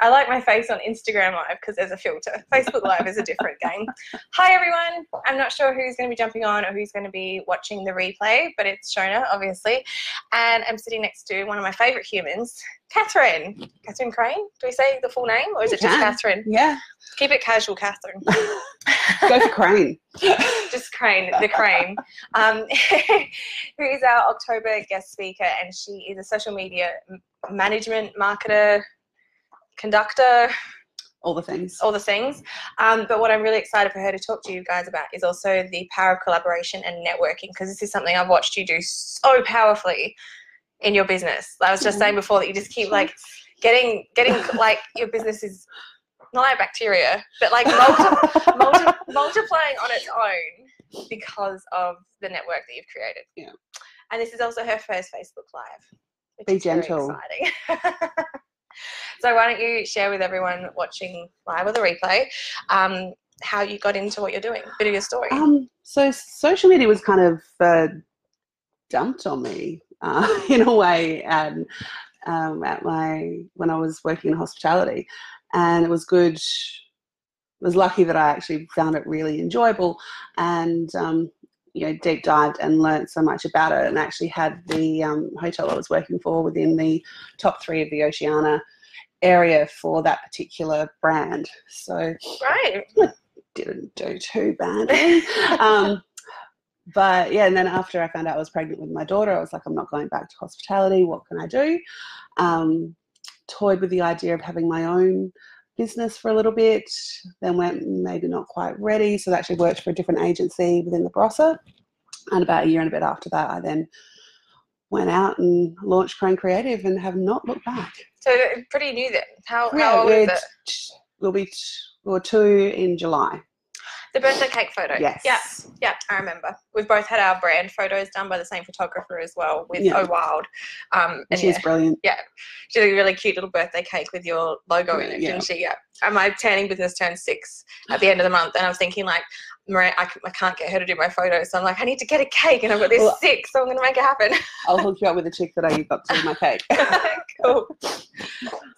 I like my face on Instagram Live because there's a filter. Facebook Live is a different game. Hi, everyone. I'm not sure who's going to be jumping on or who's going to be watching the replay, but it's Shona, obviously. And I'm sitting next to one of my favorite humans, Catherine. Catherine Crane? Do we say the full name or is it just. Catherine? Yeah. Keep it casual, Catherine. Go for Crane. just Crane, the Crane, um, who is our October guest speaker, and she is a social media management marketer, conductor, All the things. all the things. Um, but what I'm really excited for her to talk to you guys about is also the power of collaboration and networking, because this is something I've watched you do so powerfully in your business. I was just saying before that you just keep like getting getting like your business is not like bacteria, but like multi- multi- multiplying on its own because of the network that you've created. Yeah. And this is also her first Facebook Live. Be gentle. exciting. so why don't you share with everyone watching live or the replay um, how you got into what you're doing, a bit of your story. Um, so social media was kind of uh, dumped on me uh, in a way, and um, at my when I was working in hospitality, and it was good. Was lucky that I actually found it really enjoyable, and um, you know deep dived and learnt so much about it, and actually had the um, hotel I was working for within the top three of the Oceania area for that particular brand. So right. didn't do too badly. um, but yeah, and then after I found out I was pregnant with my daughter, I was like, I'm not going back to hospitality. What can I do? Um, toyed with the idea of having my own business for a little bit, then went maybe not quite ready. So I actually worked for a different agency within the Barossa. And about a year and a bit after that, I then went out and launched Crane Creative and have not looked back. So pretty new then. How, Yeah, how old is it? t- We'll be t- we're two in July. The birthday cake photo. Yes. Yeah. Yeah, I remember. We've both had our brand photos done by the same photographer as well with Yeah. Oh Wild. Um, and She's yeah, brilliant. Yeah. She did a really cute little birthday cake with your logo in it, Yeah. didn't she? Yeah. And my tanning business turned six at the end of the month, and I was thinking like, Maria, I, can't get her to do my photos, so I'm like, I need to get a cake, and I've got this Well- six, so I'm going to make it happen. I'll hook you up with a chick that I got to do my cake. cool.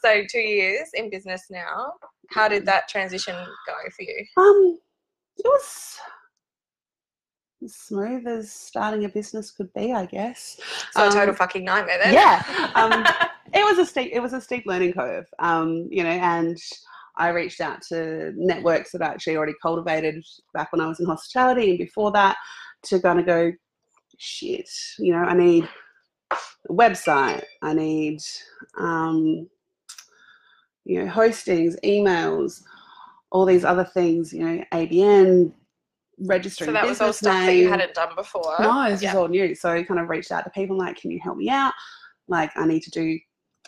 So two years in business now. How did that transition go for you? Um, it was as smooth as starting a business could be, I guess. So a total Um, fucking nightmare then. yeah, um, It was a steep. It was a steep learning curve. Um, you know, and I reached out to networks that I actually already cultivated back when I was in hospitality and before that to kind of go, shit. You know, I need a website. I need, um, you know, hostings, emails, all these other things. You know, ABN, registering so that was all stuff that you hadn't done before. No, this Yeah. is all new. So I kind of reached out to people like, can you help me out? Like, I need to do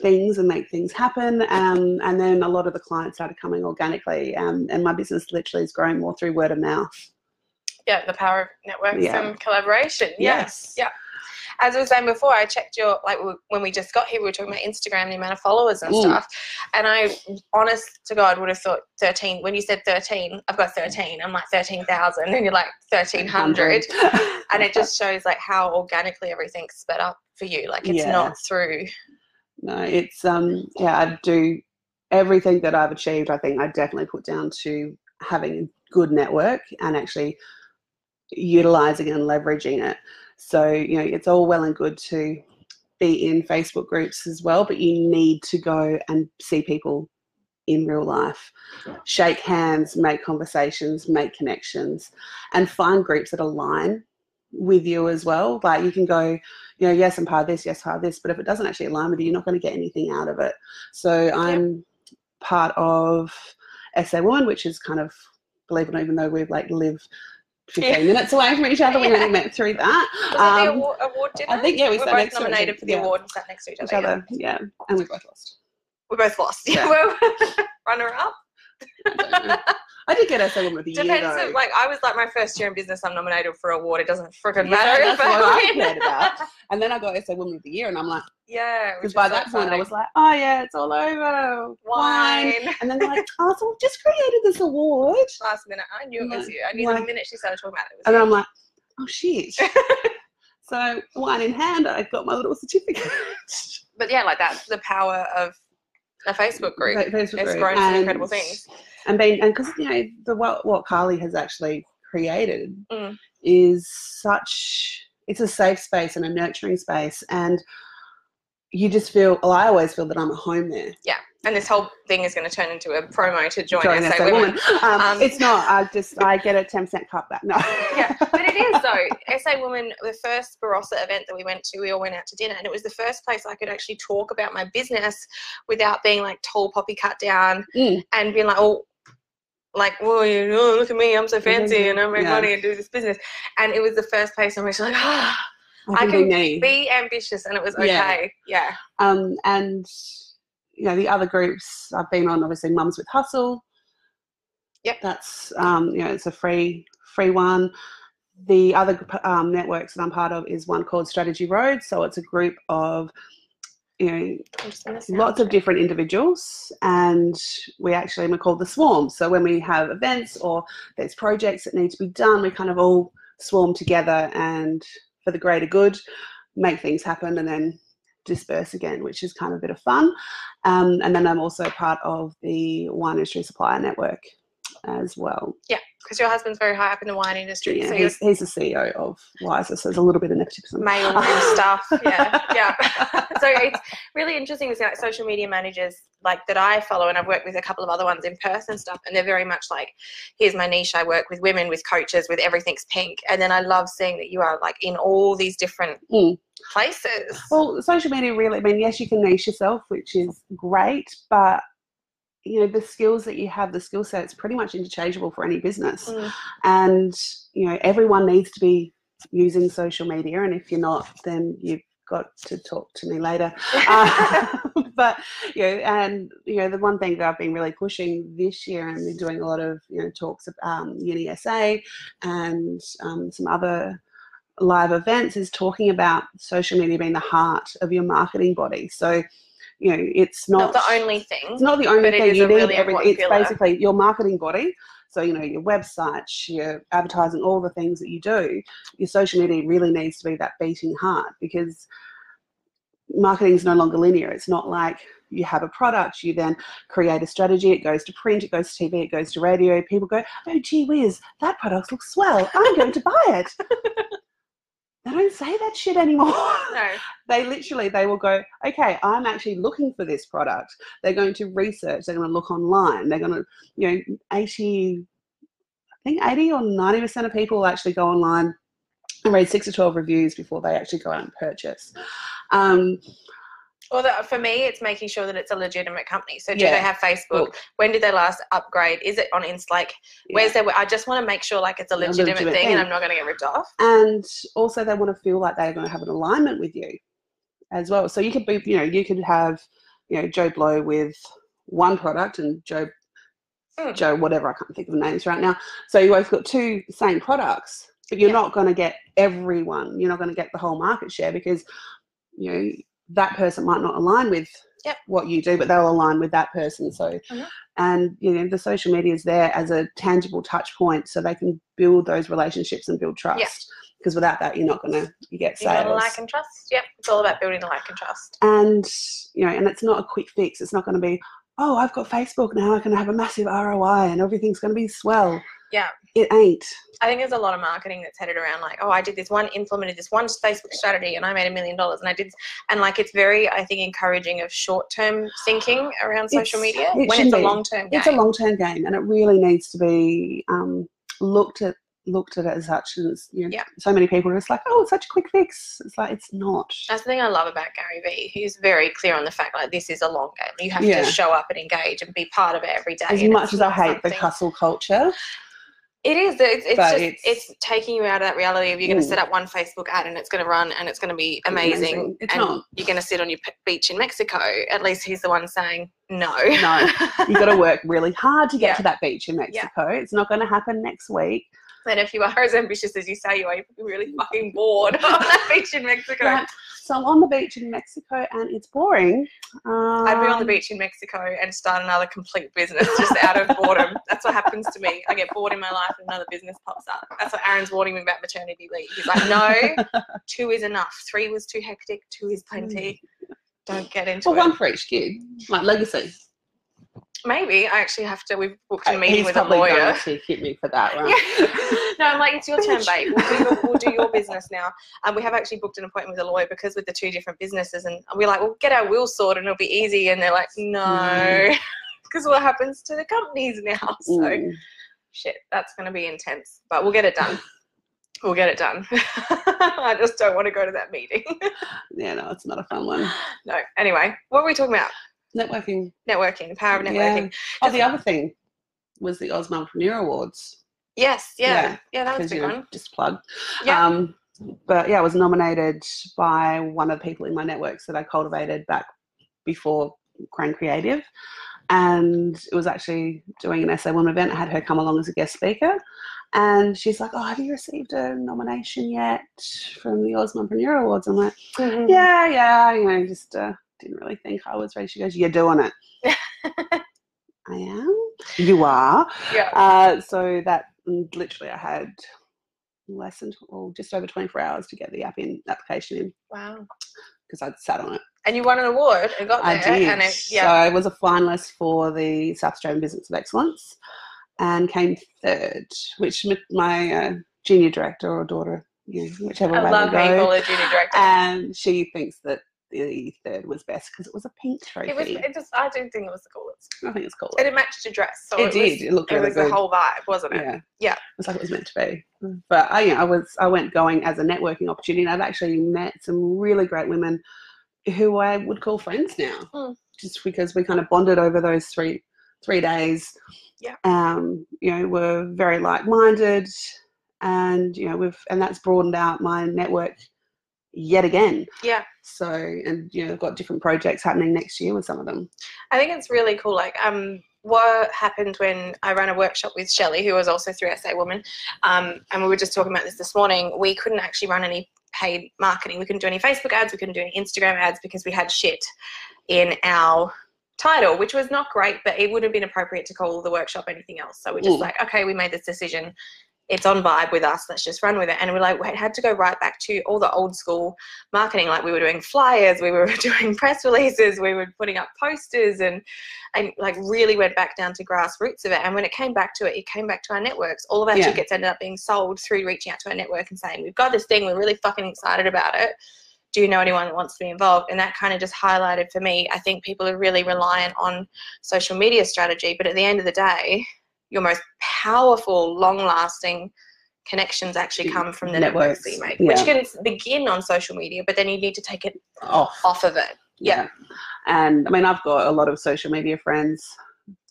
things and make things happen. Um, and then a lot of the clients started coming organically. Um, and my business literally is growing more through word of mouth. Yeah, the power of networks Yeah. and collaboration. Yes. Yes. Yeah. As I was saying before, I checked your like when we just got here, we were talking about Instagram, the amount of followers and stuff. And I, honest to God, would have thought thirteen. When you said thirteen, I've got thirteen. I'm like thirteen thousand, and you're like thirteen hundred. And it just shows like how organically everything's sped up for you. Like it's Yeah. not through. no, it's, um, yeah, I do everything that I've achieved. I think I definitely put down to having a good network and actually utilizing and leveraging it. So, you know, it's all well and good to be in Facebook groups as well, but you need to go and see people in real life, shake hands, make conversations, make connections, and find groups that align with you as well. Like you can go, you know, yes, I'm part of this, yes, part of this, but if it doesn't actually align with you, you're not going to get anything out of it. So I'm part of SA Woman, which is kind of, believe it or not, even though we like live 15 Yeah. minutes away from each other, we Yeah. only met through that. Was it Um, the award, award dinner? I think, yeah, we we're both next to each nominated for the yeah. award and sat next to each other. each yeah. other, yeah, and we both lost. We both lost. Yeah. Well, runner up. I don't know. I did get SA Woman of the Year Depends. Like I was like my first year in business, I'm nominated for an award. It doesn't freaking Yeah, matter that's if I cared about. and then I got SA Woman of the Year, and I'm like, yeah, because by that point I was like, oh yeah, it's all over. Wine. wine. And then they're like, oh, so we've just created this award. Last minute, I knew it was you. I knew the like- minute she started talking about it. it And was then I'm like, oh shit. so wine in hand, I got my little certificate. But yeah, like that's the power of A Facebook group. Fa- Facebook It's group. grown some incredible things. And being and because you know the what what Carly has actually created Mm. is such it's a safe space and a nurturing space and you just feel well I always feel that I'm at home there. And this whole thing is going to turn into a promo to join Join SA SA Women. Woman. Um, Um, it's not. I just I get a ten percent cut back. No. yeah, but it is though. SA Woman, the first Barossa event that we went to, we all went out to dinner, and it was the first place I could actually talk about my business without being like tall poppy cut down Mm. and being like, oh, like, well, you know, look at me, I'm so fancy and I make Yeah. money and do this business. And it was the first place in which like, ah, I I can, be be ambitious, and it was Yeah. okay. Yeah, Um, and you know the other groups I've been on, obviously, Mums with Hustle. Yep. That's um, you know it's a free free one. The other um, networks that I'm part of is one called Strategy Road. So it's a group of you know I'm just gonna sound lots of different individuals and we actually we're called the swarm so when we have events or there's projects that need to be done we kind of all swarm together and for the greater good make things happen and then disperse again which is kind of a bit of fun um, and then i'm also part of the wine industry supplier network as well Yeah, because your husband's very high up in the wine industry, yeah, so he's, he's the ceo of wiser so there's a little bit of nepotism mail and stuff. Yeah, yeah. so it's really interesting to see like social media managers like that I follow, and I've worked with a couple of other ones in person stuff, and they're very much like, here's my niche. I work with women, with coaches, with everything's pink, and then I love seeing that you are like in all these different Mm. Places. Well, social media really, I mean, yes, you can niche yourself, which is great, but you know, the skills that you have, the skill set's pretty much interchangeable for any business. Mm. And, you know, everyone needs to be using social media. And if you're not, then you've got to talk to me later. Uh, but, you know, and, you know, the one thing that I've been really pushing this year and been doing a lot of, you know, talks at um, Uni SA and um, some other live events is talking about social media being the heart of your marketing body. So, you know, it's not not, the only thing. it's not the only thing you need. really everything. It's basically your marketing body. So, you know, your website, your advertising, all the things that you do, your social media really needs to be that beating heart because marketing is no longer linear. It's not like you have a product, you then create a strategy, it goes to print, it goes to TV, it goes to radio. People go, oh, gee whiz, that product looks swell. I'm going to buy it. they don't say that shit anymore. No. they literally they will go okay i'm actually looking for this product they're going to research they're going to look online they're going to you know 80 i think 80 or 90 percent of people actually go online and read six to 12 reviews before they actually go out and purchase um, Well, the, for me, it's making sure that it's a legitimate company. So, do Yeah. they have Facebook? Look. When did they last upgrade? Is it on Insta? Like, where's their? I just want to make sure like it's a legitimate, legitimate thing, thing. and I'm not going to get ripped off. and also they want to feel like they're going to have an alignment with you as well so you could be you know you could have you know joe blow with one product and joe Mm. joe whatever i can't think of the names right now so you both got two same products but you're Yeah. not going to get everyone you're not going to get the whole market share because you know that person might not align with Yep. what you do but they'll align with that person so Mhm. and you know the social media is there as a tangible touch point so they can build those relationships and build trust because without that you're not going to you get You sales like and trust? Yep, it's all about building the like and trust. and you know and it's not a quick fix it's not going to be oh i've got facebook now i can have a massive roi and everything's going to be swell Yeah. it ain't I think there's a lot of marketing that's headed around like, oh, I did this one, implemented this one Facebook strategy, and I made a million dollars, and I did, and like it's very, I think, encouraging of short-term thinking around social It's- media it when it's a be. long-term game. it's a long-term game and it really needs to be um, looked at looked at as such and it's, you know, Yeah. so many people are just like oh it's such a quick fix it's like it's not That's the thing I love about Gary Vee. He's very clear on the fact like this is a long game. You have Yeah. to show up and engage and be part of it every day. as much as i hate the hustle culture It is. It's, it's just it's- it's, taking you out of that reality of you're going to Mm. set up one Facebook ad and it's going to run and it's going to be amazing. Amazing. It's and not. you're going to sit on your p- beach in Mexico. At least he's the one saying no. No. You've got to work really hard to get Yeah. to that beach in mexico it's not going to happen next week and if you are as ambitious as you say you are, you're really fucking bored on that beach in Mexico. Right. So i'm on the beach in mexico and it's boring um, I'd be on the beach in Mexico and start another complete business just out of boredom. That's what happens to me. I get bored in my life and another business pops up. That's what Aaron's warning me about maternity leave. He's like, no, two is enough. Three was too hectic. Two is plenty. Mm. Don't get into Well, it. one for each kid, like legacy. Maybe I actually have to. We've booked a Uh, meeting He's with a lawyer. going to hit me for that? Yeah. no, I'm like, it's your turn, babe. We'll do your, we'll do your business now. And we have actually booked an appointment with a lawyer because with the two different businesses, and we're like, we'll get our will sorted and it'll be easy. And they're like, no, Mm. because what happens to the companies now? So Mm. shit, that's going to be intense, but we'll get it done. We'll get it done. I just don't want to go to that meeting. Yeah, no, it's not a fun one. no. Anyway, what were we talking about? Networking. Networking, the power of Yeah. networking. Oh, the other thing was the AusMumpreneur Awards. Yes, yeah, Yeah, yeah, that was a big one. just plug. Yeah. Um, but yeah, I was nominated by one of the people in my networks that I cultivated back before Crane Creative. And it was actually doing an SA Woman event. I had her come along as a guest speaker. And she's like, Oh, have you received a nomination yet from the AusMumpreneur Awards? I'm like, Mhm. Yeah, yeah, you know, just uh, didn't really think I was ready. She goes, You're doing it. I am. You are. yeah. Uh, so that mm, literally I had less than well, just over 24 hours to get the app in application in Wow. because I'd sat on it. And you won an award and got there. I did. And it, So. I was a finalist for the South Australian Business of Excellence and came third, which my uh, junior director or daughter, you know, whichever I way love we being go, junior director. and she thinks that the third was best because it was a pink trophy. it was. It just. I do think it was the coolest. I think it's cool. And it matched your dress. So It it, did. Was, It looked it really was good. the whole vibe, wasn't it? yeah Yeah. it's like it was meant to be but i you know, i was i went going as a networking opportunity and i've actually met some really great women who i would call friends now Mm. just because we kind of bonded over those three three days Yeah. um you know we're very like-minded and you know we've and that's broadened out my network yet again Yeah. so and you know got different projects happening next year with some of them I think it's really cool. Like, um, what happened when I ran a workshop with Shelley, who was also through SA Woman, um, and we were just talking about this this morning. We couldn't actually run any paid marketing. We couldn't do any Facebook ads. We couldn't do any Instagram ads because we had shit in our title, which was not great, but it wouldn't have been appropriate to call the workshop anything else. So we're just Mm. like, okay, we made this decision. It's on vibe with us. Let's just run with it. And we're like, we had to go right back to all the old school marketing. Like we were doing flyers, we were doing press releases, we were putting up posters, and and like really went back down to grassroots of it. And when it came back to it, it came back to our networks. All of our Yeah. tickets ended up being sold through reaching out to our network and saying, "We've got this thing. We're really fucking excited about it. Do you know anyone that wants to be involved?" And that kind of just highlighted for me. I think people are really reliant on social media strategy, but at the end of the day, your most powerful, long-lasting connections actually come from the networks, that you make, which can begin on social media, but then you need to take it off off of it. Yeah. And I mean, I've got a lot of social media friends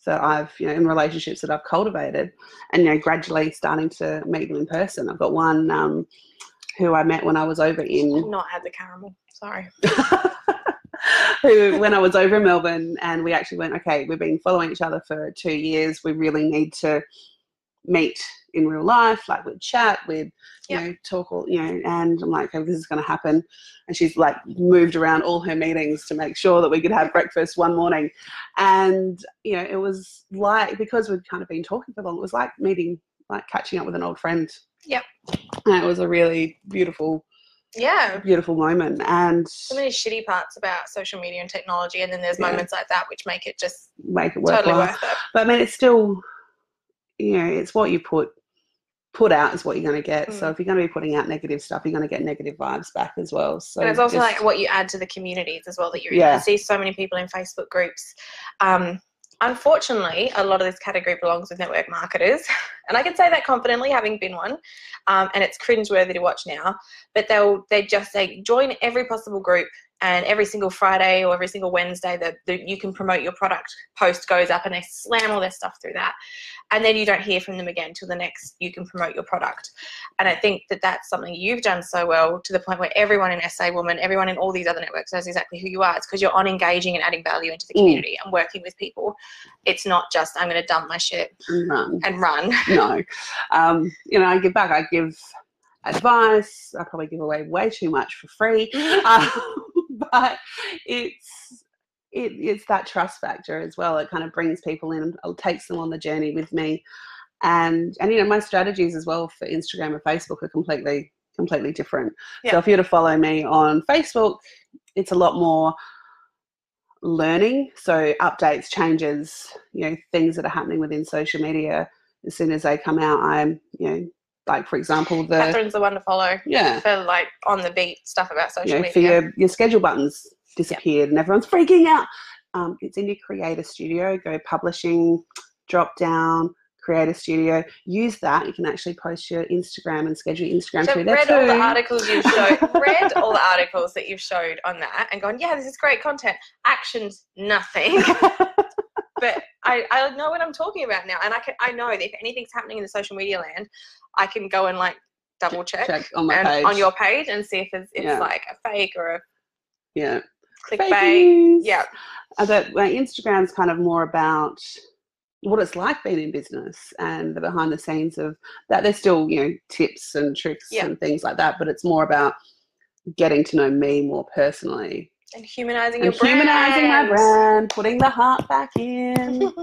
that I've, you know, in relationships that I've cultivated and, you know, gradually starting to meet them in person. I've got one um, who I met when I was over in, not had the caramel. Sorry. who, when I was over in Melbourne and we actually went, okay, we've been following each other for two years. We really need to meet in real life. Like we'd chat, we'd, you Yeah. know, talk all, you know, and I'm like, okay, this is going to happen. And she's like moved around all her meetings to make sure that we could have breakfast one morning. And, you know, it was like, because we'd kind of been talking for long, it was like meeting, like catching up with an old friend. Yep. And it was a really beautiful, Yeah. beautiful moment. And So many shitty parts about social media and technology, and then there's Yeah. moments like that which make it just make it totally worthwhile. worth it. But I mean, it's still, you know, it's what you put put out is what you're going to get. So Mm. if you're going to be putting out negative stuff, you're going to get negative vibes back as well. So and it's also just- like what you add to the communities as well that you're in. Yeah. I see so many people in Facebook groups. Um, unfortunately, a lot of this category belongs with network marketers, and I can say that confidently, having been one. Um, and it's cringeworthy to watch now, but they'll they just say join every possible group, and every single Friday or every single Wednesday that you can promote your product post goes up, and they slam all their stuff through that, and then you don't hear from them again till the next you can promote your product. And I think that that's something you've done so well to the point where everyone in SA Woman, everyone in all these other networks knows exactly who you are. It's because you're on engaging and adding value into the Mm. community and working with people. It's not just I'm going to dump my shit None. and run. no. Um, you know, I give back. I give advice. I probably give away way too much for free. um, but it's it, it's that trust factor as well. It kind of brings people in, it takes them on the journey with me, and and you know my strategies as well for Instagram and Facebook are completely completely different. Yeah. So if you're to follow me on Facebook, it's a lot more learning. So updates, changes, you know, things that are happening within social media. As soon as they come out, I'm, you know, like for example, the Catherine's the one to follow yeah, for like on the beat stuff about social you know, for your, your schedule buttons disappeared and everyone's freaking out. Um, it's in your creator studio. Go publishing, drop down, creator studio. Use that. You can actually post your Instagram and schedule your Instagram So through there read all the articles you've showed, read all the articles that you've showed on that, and gone, yeah, this is great content. Actions, nothing. but I, I know what I'm talking about now, and I can I know that if anything's happening in the social media land, I can go and like double check, Check on my page. on your page and see if it's, it's Yeah. like a fake or a yeah. Fake clickbait. Yeah, Uh, but well, Instagram's kind of more about what it's like being in business and the behind the scenes of that. There's still, you know, tips and tricks Yeah. and things like that, but it's more about getting to know me more personally and humanizing and your brand. humanizing my brand, putting the heart back in.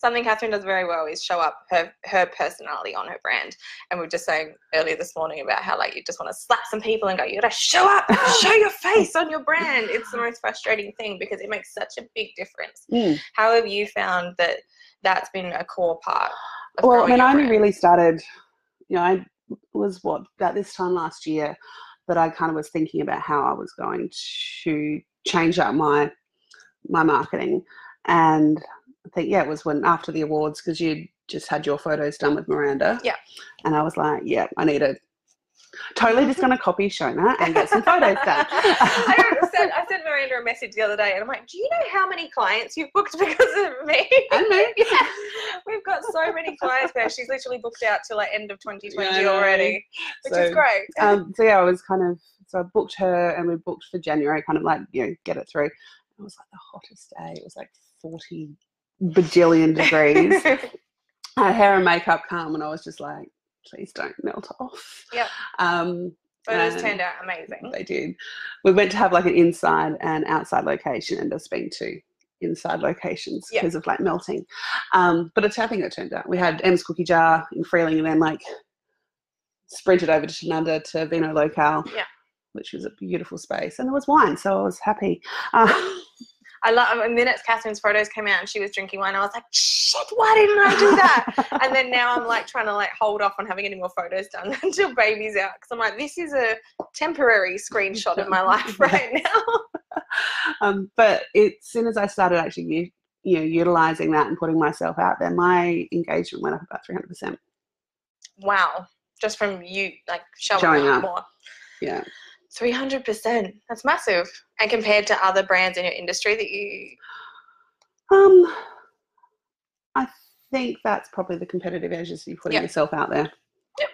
Something Catherine does very well is show up her her personality on her brand. And we were just saying earlier this morning about how like you just want to slap some people and go, you gotta show up, show your face on your brand. It's the most frustrating thing because it makes such a big difference. Mm. How have you found that that's been a core part? Of Well, I growing mean, your I only really started, you know, I was what, about this time last year that I kind of was thinking about how I was going to change up my my marketing. And I think, yeah, it was when after the awards, because you just had your photos done with Miranda. Yeah. And I was like, yeah, I need to totally just going to copy Shona and get some photos done. I sent I sent Miranda a message the other day, and I'm like, "Do you know how many clients you've booked because of me?" And me. yeah, we've got so many clients now. She's literally booked out till like end of 2020 Yeah, already, which So, is great. um, so yeah, I was kind of so I booked her and we booked for January, kind of like you know get it through. It was like the hottest day. It was like forty bajillion degrees. Her hair and makeup come, and I was just like, please don't melt off. Yep. Um, Photos turned out amazing. They did. We went to have like an inside and outside location, and just been to inside locations Yeah. because of like melting. Um, but it's think it turned out. We had M's cookie jar in Freeling, and then like sprinted over to Tanunda to Vino Lokal. Yeah. Which was a beautiful space, and there was wine, so I was happy. Uh, I love. The minute Catherine's photos came out and she was drinking wine, I was like, "Shit, why didn't I do that?" and then now I'm like trying to like hold off on having any more photos done until baby's out because I'm like, this is a temporary screenshot of my life right now. um, but it, as soon as I started actually, you know, utilizing that and putting myself out there, my engagement went up about three hundred percent. wow, just from you like showing, Showing up, up. more. Yeah. Three hundred percent. That's massive. And compared to other brands in your industry that you, Um, I think that's probably the competitive edge is you putting Yep. yourself out there. Yep.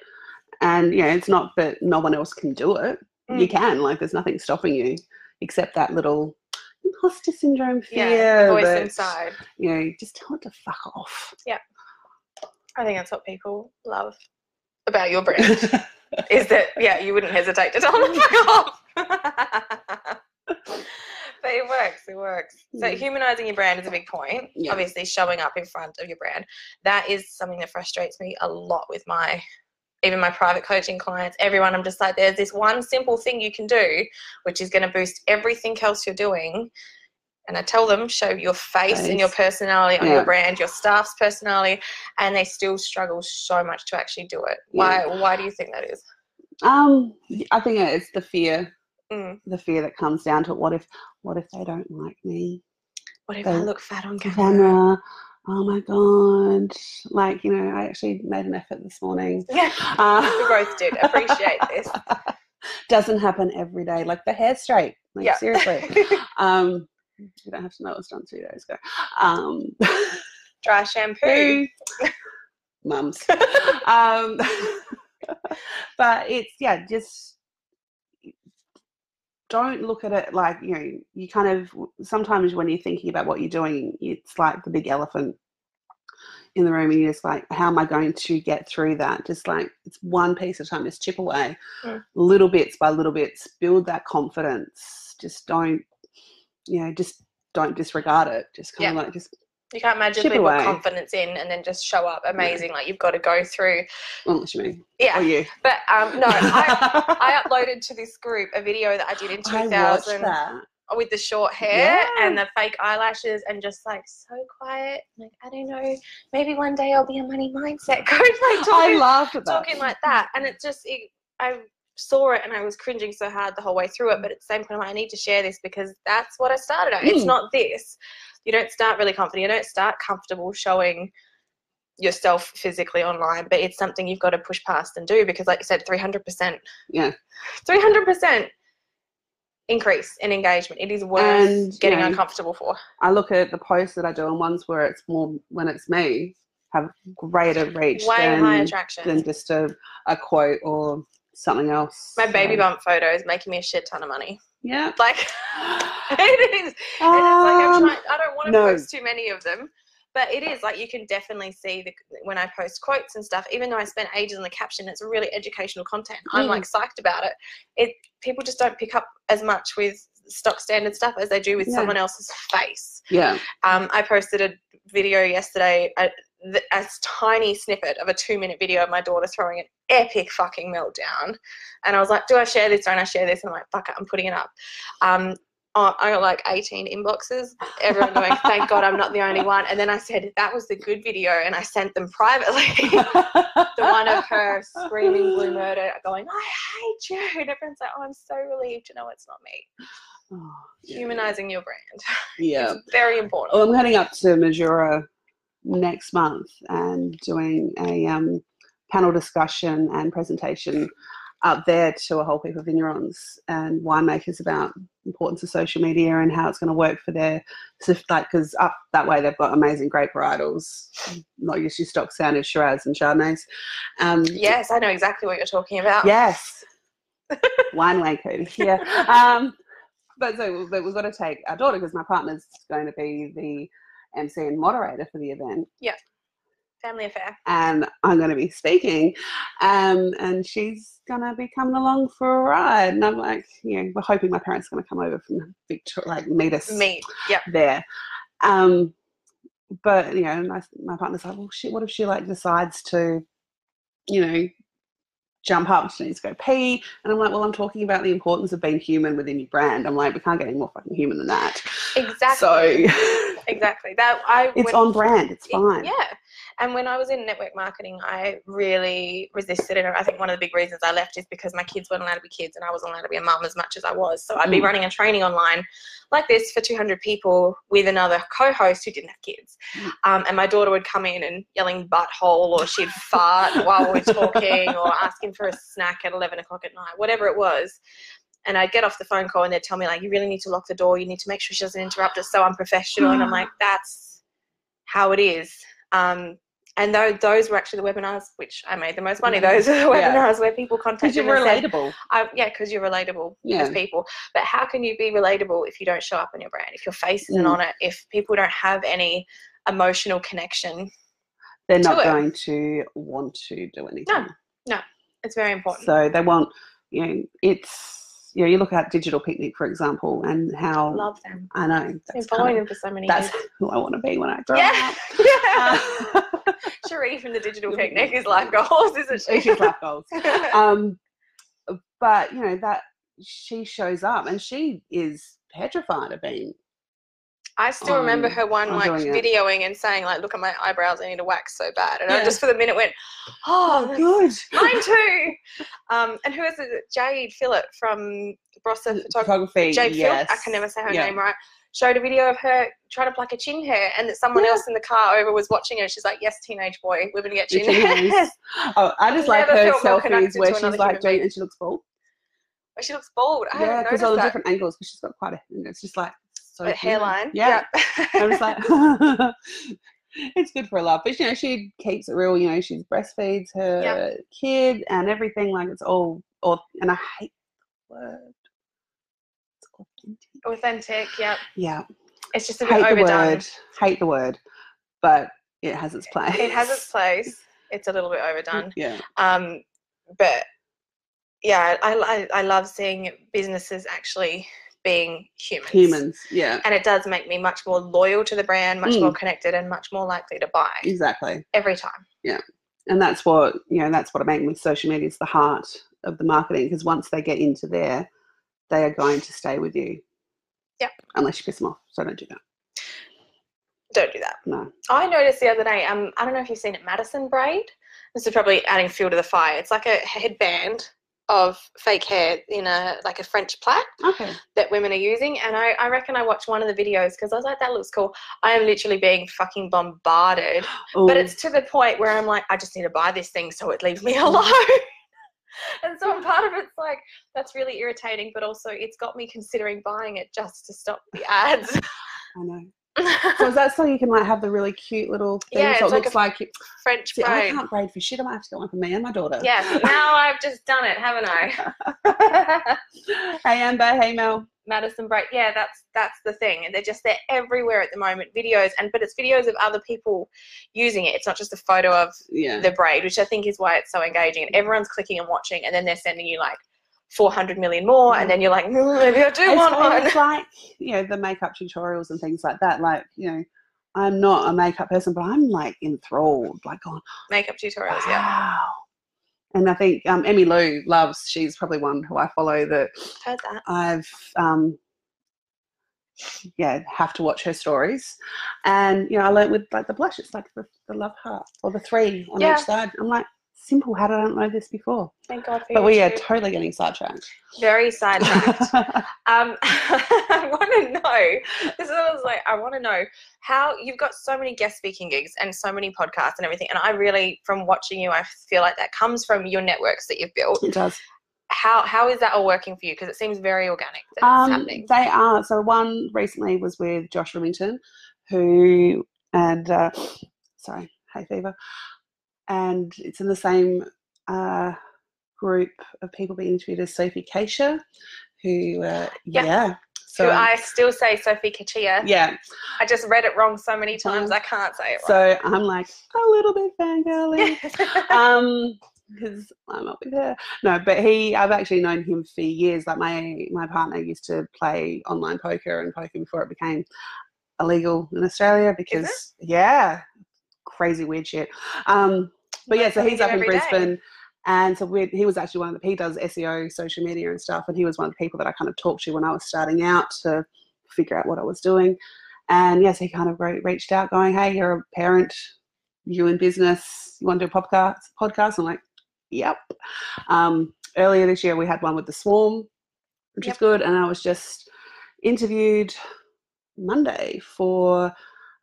And yeah, it's not that no one else can do it. You Mm. can. Like, there's nothing stopping you except that little imposter syndrome fear. yeah, voice that, inside. You know, just tell it to fuck off. Yeah. I think that's what people love about your brand is that yeah, you wouldn't hesitate to tell them to fuck off. but it works. It works. So Mm. humanizing your brand is a big point. Yeah. Obviously, showing up in front of your brand. That is something that frustrates me a lot with my even my private coaching clients, everyone, I'm just like, there's this one simple thing you can do, which is going to boost everything else you're doing. And I tell them, show your face, and your personality on Yeah. your brand, your staff's personality, and they still struggle so much to actually do it. Why? Why do you think that is? Um, I think it's the fear, Mm. the fear that comes down to what if, what if they don't like me? What if I look fat on camera? camera. Oh my god! Like you know, I actually made an effort this morning. Yeah, Uh, we both did. Appreciate this. Doesn't happen every day. Like the hair straight. Like Yeah. seriously. um, you don't have to know it was done two days ago. Um, Dry shampoo. Mums. um, but it's yeah, just don't look at it like you know. You kind of sometimes when you're thinking about what you're doing, it's like the big elephant in the room, and you're just like, how am I going to get through that? Just like it's one piece at a time. Just chip away, Mm. little bits by little bits. Build that confidence. Just don't, you know, just don't disregard it. Just kind of like just You can't magically put away. confidence in and then just show up amazing. Like you've got to go through. unless you mean Yeah, or you. but um, no, I I uploaded to this group a video that I did in 2000. that. with the short hair Yeah. and the fake eyelashes and just like so quiet. Like, I don't know, maybe one day I'll be a money mindset coach. Like I talking, laughed at that. talking like that. And it just, it, I saw it and I was cringing so hard the whole way through it. But at the same time, I need to share this because that's what I started at. It's Mm. not this. You don't start really confident. You don't start comfortable showing yourself physically online, but it's something you've got to push past and do because, like you said, 300%. Yeah. 300% increase in engagement. It is worth And, getting know, uncomfortable for. I look at the posts that I do and ones where it's more when it's me have greater reach Way than, than just a, a quote or something else. My baby So, bump photo is making me a shit ton of money. Yeah. Like, it is. And it's like Um, trying, I don't want to no. post too many of them, but it is like you can definitely see the when I post quotes and stuff. Even though I spent ages on the caption, it's really educational content. I'm Mm. like psyched about it. It people just don't pick up as much with stock standard stuff as they do with Yeah. someone else's face. yeah. Um, I posted a video yesterday, th- a tiny snippet of a two minute video of my daughter throwing an epic fucking meltdown. And I was like, do I share this? Don't I share this? And I'm like, fuck it, I'm putting it up. Um, oh, I got like 18 inboxes. Everyone going, thank God I'm not the only one. And then I said, that was the good video. And I sent them privately. the one of her screaming blue murder, going, I hate you. And everyone's like, oh, I'm so relieved to know it's not me. Oh, yeah. Humanizing your brand. Yeah. It's very important. Well, I'm heading up to Majura next month and doing a um, panel discussion and presentation up there to a whole heap of vignerons and winemakers about importance of social media and how it's going to work for their like because up that way they've got amazing grape varietals, not just your stock standard Shiraz and Chardonnays. Um, Yes, I know exactly what you're talking about. Yes. Wine wanker. Yeah. Um, but so but we've got to take our daughter because my partner's going to be the MC and moderator for the event, Yeah. Family affair. and I'm going to be speaking, um, and she's going to be coming along for a ride. And I'm like, you know, we're hoping my parents are going to come over from Victoria, like meet us Me. Yep. there. Um, but you know, my, my partner's like, well, shit. What if she like decides to, you know, jump up? She needs to go pee, and I'm like, well, I'm talking about the importance of being human within your brand. I'm like, we can't get any more fucking human than that. Exactly. So exactly. That I it's when- on brand. It's it- fine. Yeah. And when I was in network marketing, I really resisted it. And I think one of the big reasons I left is because my kids weren't allowed to be kids and I wasn't allowed to be a mum as much as I was. So I'd be Mm. running a training online like this for 200 people with another co host who didn't have kids. Mm. Um, and my daughter would come in and yelling butthole or she'd fart while we're talking or asking for a snack at 11 o'clock at night, whatever it was. And I'd get off the phone call and they'd tell me, like, you really need to lock the door. You need to make sure she doesn't interrupt us. So unprofessional. and I'm like, that's how it is. Um, and those, those were actually the webinars which I made the most money. Those are the Yeah. webinars where people Because contacted you're me said, relatable. I, yeah, because you're relatable Yeah. with people. But how can you be relatable if you don't show up on your brand? If your face isn't Mm. on it? If people don't have any emotional connection? They're not it. going to want to do anything. No, no, it's very important. So they want, you know, it's you know, you look at Digital Picnic for example, and how Love them. I know Been that's following kind them for so many that's years. who I want to be when I grow Yeah. up. Uh, Cherie from the Digital Picnic is life goals, isn't she? she's life goals. Um, but you know that she shows up and she is petrified of being. I still remember her one on like doing it. videoing and saying like, "Look at my eyebrows, I need to wax so bad," and I just for the minute went, "Oh, that's good. mine too." Um, and who is it? Jade Phillip from Barossa Photography. Photography. Jade yes. Phillip, I can never say her Yeah. name right. Showed a video of her trying to pluck a chin hair, and that someone Yeah. else in the car over was watching her. She's like, "Yes, teenage boy, we're gonna get chin chin hair." hairs. Oh, I just like her selfies where she's like doing and she looks bald. But she looks bald. I Yeah, because all the different angles. Because she's got quite a. It's just like so. But hairline. Yeah. Yep. I was like, it's good for a laugh. But you know, she keeps it real. You know, she breastfeeds her kid and everything. Like it's all, all and I hate the word. It's authentic. authentic. Yep. Yeah, It's just a bit hate the overdone. word. Hate the word, but it has its place. It has its place. It's a little bit overdone. Yeah, Um, but yeah, I, I I love seeing businesses actually being humans. humans. Yeah, And it does make me much more loyal to the brand, much Mm. more connected, and much more likely to buy exactly. every time. Yeah. And that's what you know that's what i mean with social media is the heart of the marketing because once they get into there they are going to stay with you Yep. Unless you piss them off. So don't do that. Don't do that. No. I noticed the other day, um, I don't know if you've seen it, Madison braid. This is probably adding fuel to the fire. It's like a headband of fake hair in a like a French plait Okay. that women are using. And I, I reckon I watched one of the videos because I was like, that looks cool. I am literally being fucking bombarded. But it's to the point where I'm like, I just need to buy this thing so it leaves me alone. Mm-hmm. and so part of it's like, that's really irritating, but also it's got me considering buying it just to stop the ads. I know. So is that so you can like have the really cute little thing? Yeah, so it like looks like, it, French see, I can't braid for shit. I might have to get one for me and my daughter. Yeah, now I've just done it, haven't I? hey Amber, hey Mel. Madison braid. Yeah, that's that's the thing, and they're just they're everywhere at the moment. Videos, and but it's videos of other people using it. It's not just a photo of Yeah. the braid, which I think is why it's so engaging. And everyone's clicking and watching, and then they're sending you like 400 million more, and then you're like, "Mm, maybe I do It's, want one. it's like you know the makeup tutorials and things like that. Like you know, I'm not a makeup person, but I'm like enthralled, like on Makeup tutorials, yeah. And I think um, Emmy Lou loves. She's probably one who I follow that Heard that. I've um, yeah have to watch her stories, and you know I learned with like the blush. It's like the, the love heart or the three on Yeah. each side. I'm like simple. How did I not know this before? Thank God for But we are totally getting sidetracked. very sidetracked. Um, I want to know. This is what I was like. I want to know how you've got so many guest speaking gigs and so many podcasts and everything. And I really, from watching you, I feel like that comes from your networks that you've built. it does. How how is that all working for you? Because it seems very organic that Um, happening. they are. So one recently was with Josh Remington, who and uh, sorry, hay fever, and it's in the same uh, group of people being interviewed as Sophie Keisha, who uh, Yeah. yeah. So Who I still say Sophie Kachia. yeah, I just read it wrong so many times. Um, I can't say it right. so I'm like a little bit fangirly. um because I'm up with her. No, but he I've actually known him for years. Like my my partner used to play online poker and poker before it became illegal in Australia because yeah, crazy weird shit. Um but yeah, so he's up in every day. Brisbane and so we he was actually one of the he does SEO, social media and stuff, and he was one of the people that I kind of talked to when I was starting out to figure out what I was doing. And yes, he kind of re- reached out going, Hey, you're a parent, you in business, you want to do a podcast podcast? I'm like, Yep. Um, earlier this year we had one with the swarm, which Yep. is good, and I was just interviewed Monday for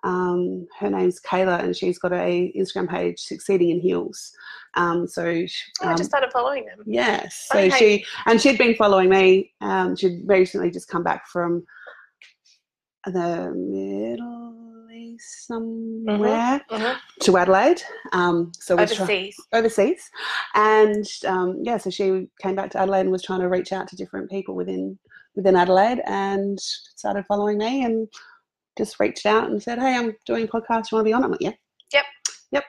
um, her name's Kayla, and she's got a Instagram page, Succeeding in Heels. Um, so she- Oh, I um, just started following them. Yes. So Okay. she and she'd been following me. Um, she'd recently just come back from the Middle East somewhere Mhm. to Adelaide. Um, so try- Overseas. overseas, and um, yeah, so she came back to Adelaide and was trying to reach out to different people within within Adelaide, and started following me and just reached out and said, "Hey, I'm doing a podcast. You want to be on?" it?" I'm like, "Yeah." Yep. Yep.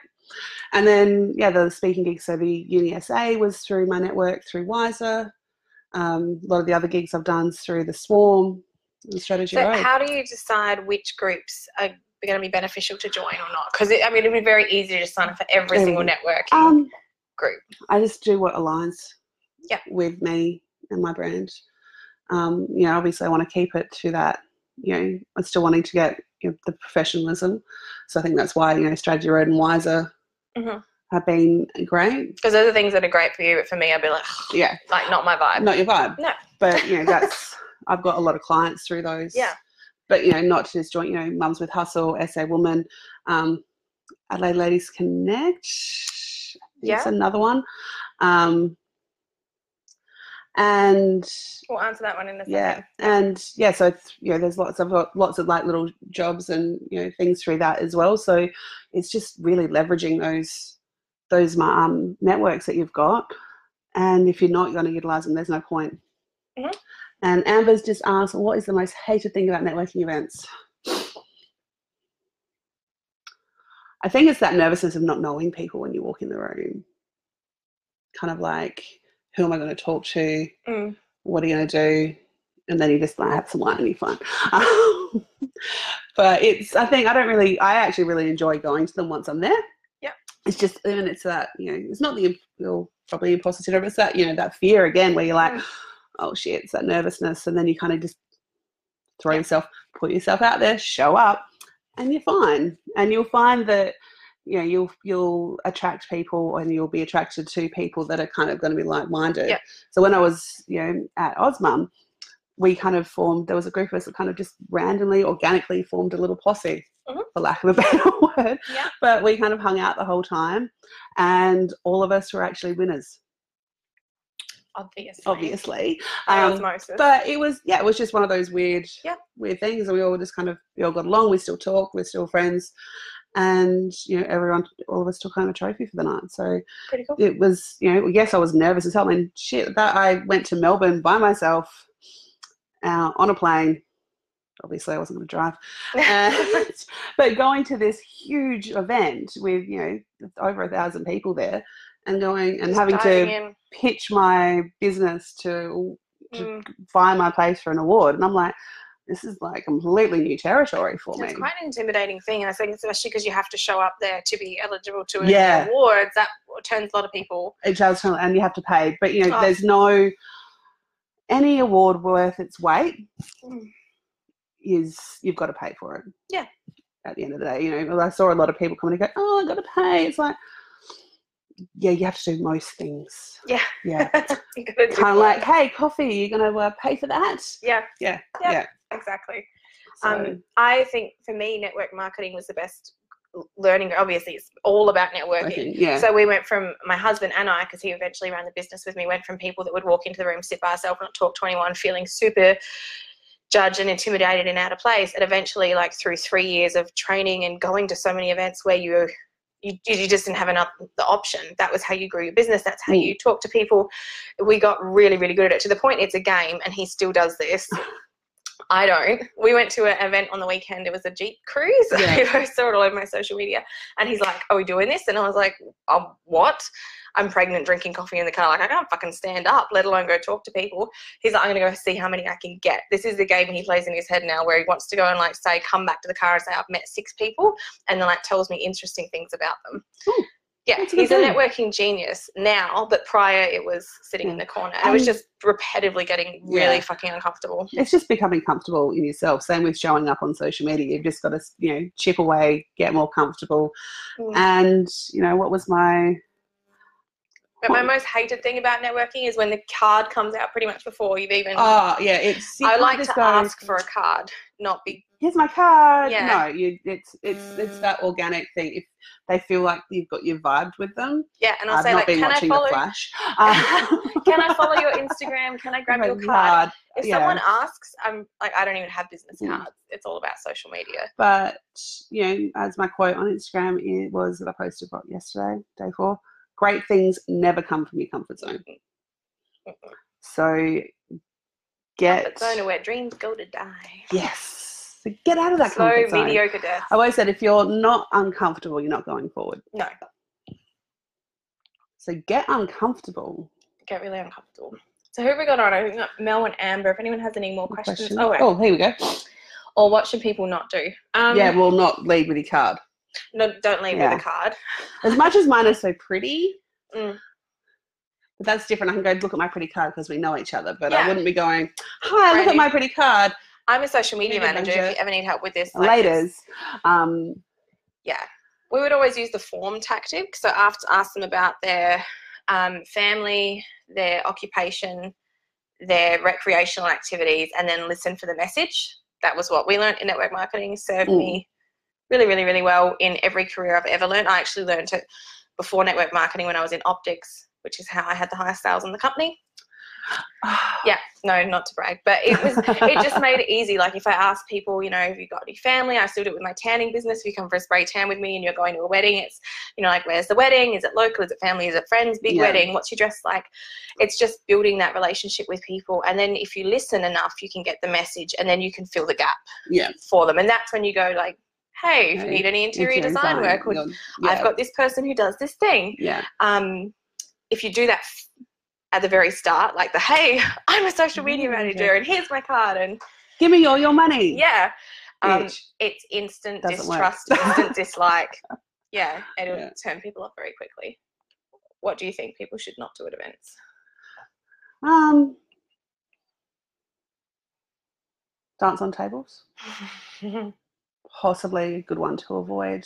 And then yeah, the speaking gigs. So the Uni SA was through my network through Wiser. Um, a lot of the other gigs I've done through the Swarm and Strategy So Road. how do you decide which groups are going to be beneficial to join or not? Because I mean, it'd be very easy to sign up for every single networking um, group. I just do what aligns Yeah. with me and my brand. Um, you know, obviously I want to keep it to that, you know, I'm still wanting to get you know, the professionalism. So I think that's why, you know, Strategy Road and Wiser Mhm. have been great. Because those are things that are great for you, but for me, I'd be like, Yeah. like not my vibe. Not your vibe. No. But, you know, that's, I've got a lot of clients through those. Yeah. But, you know, not to just join, you know, Mums with Hustle, SA Woman, um, Adelaide Ladies Connect. Yeah. another one. Um, and We'll answer that one in a second. yeah and yeah so it's, you know there's lots of lots of like little jobs and you know things through that as well so it's just really leveraging those those um, networks that you've got and if you're not going to utilize them there's no point Mhm. and amber's just asked what is the most hated thing about networking events i think it's that nervousness of not knowing people when you walk in the room kind of like who am i going to talk to Mm. what are you going to do? And then you just like have some wine and you're fine. Um, but it's, I think I don't really, I actually really enjoy going to them once I'm there. Yeah. It's just, and it's that, you know, it's not the, well, probably imposter syndrome, it's that, you know, that fear again where you're like, Mm. oh shit, it's that nervousness. And then you kind of just throw yourself, put yourself out there, show up, and you're fine. And you'll find that you know you'll you'll attract people, and you'll be attracted to people that are kind of going to be like minded. Yeah. So when I was you know at AusMum, we kind of formed. There was a group of us that kind of just randomly, organically formed a little posse. Mhm. For lack of a better word, Yeah. but we kind of hung out the whole time, and all of us were actually winners, Obviously. obviously. Um, but it was yeah, it was just one of those weird, weird things. And we all just kind of we all got along. We still talk. We're still friends, and you know, everyone, all of us took home a trophy for the night. So Pretty cool. it was, you know, yes, I was nervous as hell. Mean, shit, that I went to Melbourne by myself uh, on a plane. Obviously, I wasn't going to drive. And, but going to this huge event with you know over a thousand people there, and going and Just having to in. pitch my business to to Mm. find my place for an award, and I'm like, this is like completely new territory for It's me. It's quite an intimidating thing, and I think especially because you have to show up there to be eligible to win Yeah. awards. That turns a lot of people. It does, turn- and you have to pay, but you know, Oh. there's no any award worth its weight Mm. is you've got to pay for it. Yeah. At the end of the day, you know, I saw a lot of people coming and go, "Oh, I got to pay." It's like, yeah, you have to do most things. Yeah. Yeah. kind of like, hey, coffee, you're gonna uh, pay for that? yeah, Yeah. Yeah. Yeah. Exactly. So, Um, I think for me, network marketing was the best learning. Obviously, it's all about networking. think, yeah. So we went from my husband and I, because he eventually ran the business with me, went from people that would walk into the room, sit by ourselves, not talk to anyone, feeling super judged and intimidated and out of place. And eventually, like through three years of training and going to so many events where you you, you just didn't have enough the option. That was how you grew your business. That's how Mm. you talk to people. We got really, really good at it to the point it's a game, and he still does this. I don't. We went to an event on the weekend. It was a Jeep cruise. Yeah. I saw it all over my social media. And he's like, Are we doing this? And I was like, Oh, what? I'm pregnant drinking coffee in the car. Like, I can't fucking stand up, let alone go talk to people. He's like, I'm going to go see how many I can get. This is the game he plays in his head now where he wants to go and, like, say, come back to the car and say, I've met six people. And then, like, tells me interesting things about them. Ooh, yeah, that's a good he's a networking genius now, but prior it was sitting in the corner. And it was just repetitively getting really Yeah. fucking uncomfortable. it's just becoming comfortable in yourself. Same with showing up on social media. You've just got to, you know, chip away, get more comfortable. Mm. And you know, what was my But my most hated thing about networking is when the card comes out pretty much before you've even. oh yeah, it's. I like to ask for a card, not be. Here's my card. Yeah. No, you. It's it's it's that organic thing. If they feel like you've got your vibed with them, Yeah, and I'll I've say like, can I follow? Flash. Uh, Can I follow your Instagram? Can I grab your card? If yeah. someone asks, I'm like, I don't even have business Mm. cards. It's all about social media. But you know, as my quote on Instagram it was that I posted what yesterday, day four. Great things never come from your comfort zone. So get Comfort zone where dreams go to die. yes, so get out of that Slow, comfort zone. mediocre death. I always said if you're not uncomfortable, you're not going forward. No, So get uncomfortable. get really uncomfortable. So who have we got on? I think Mel and Amber. If anyone has any more questions, Question. oh, wait. Oh, here we go. or what should people not do? Um, yeah, well, not lead with your card. No, don't leave Yeah. with a card. As much as mine are so pretty, Mm. but that's different. I can go look at my pretty card because we know each other, but Yeah. I wouldn't be going, "Hi, look at my pretty card." I'm a social media Maybe manager. If you ever need help with this, like, Later's. Um, yeah, we would always use the form tactic. So after ask them about their um, family, their occupation, their recreational activities, and then listen for the message. That was what we learned in network marketing. Served Mm. me really, really, really well in every career I've ever learned. I actually learned it before network marketing when I was in optics, which is how I had the highest sales in the company. Yeah, no, not to brag, but it was it just made it easy. Like if I ask people, you know, have you got any family? I still do it with my tanning business. If you come for a spray tan with me and you're going to a wedding, it's you know, like where's the wedding? Is it local? Is it family? Is it friends? Big Yeah. wedding? What's your dress like? It's just building that relationship with people, and then if you listen enough, you can get the message, and then you can fill the gap yeah. for them, and that's when you go like, hey, if you need any interior, design work, or you'll- I've got this person who does this thing yeah. um, if you do that at the very start, like the hey, I'm a social media manager yeah. and here's my card, and Give me all your money. yeah, um, it's instant Doesn't distrust, instant dislike. Yeah, it'll Yeah. turn people off very quickly. What do you think people should not do at events? Um, Dance on tables, possibly a good one to avoid,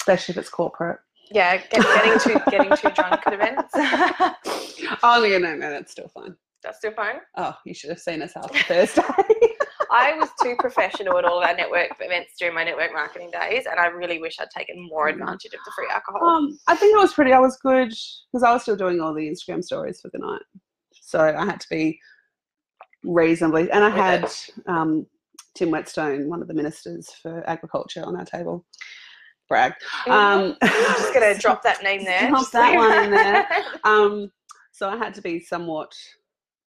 especially if it's corporate. yeah, get, getting too getting too drunk at events. Oh yeah, no, no, that's still fine. That's still fine. Oh, you should have seen us after Thursday. I was too professional at all of our network events during my network marketing days, and I really wish I'd taken more advantage of the free alcohol. um, I think it was pretty. I was good because I was still doing all the Instagram stories for the night, so I had to be reasonably. And I had um, Tim Whetstone, one of the ministers for agriculture, on our table. Brag. Um, I'm just gonna drop that name there. Drop that so- one in there. um, so I had to be somewhat